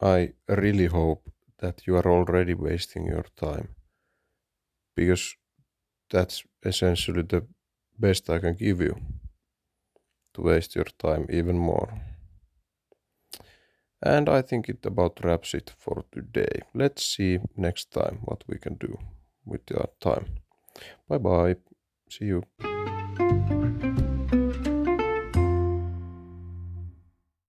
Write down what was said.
I really hope that you are already wasting your time because that's essentially the best I can give you to waste your time even more. And I think it about wraps it for today. Let's see next time what we can do with your time. Bye bye. See you.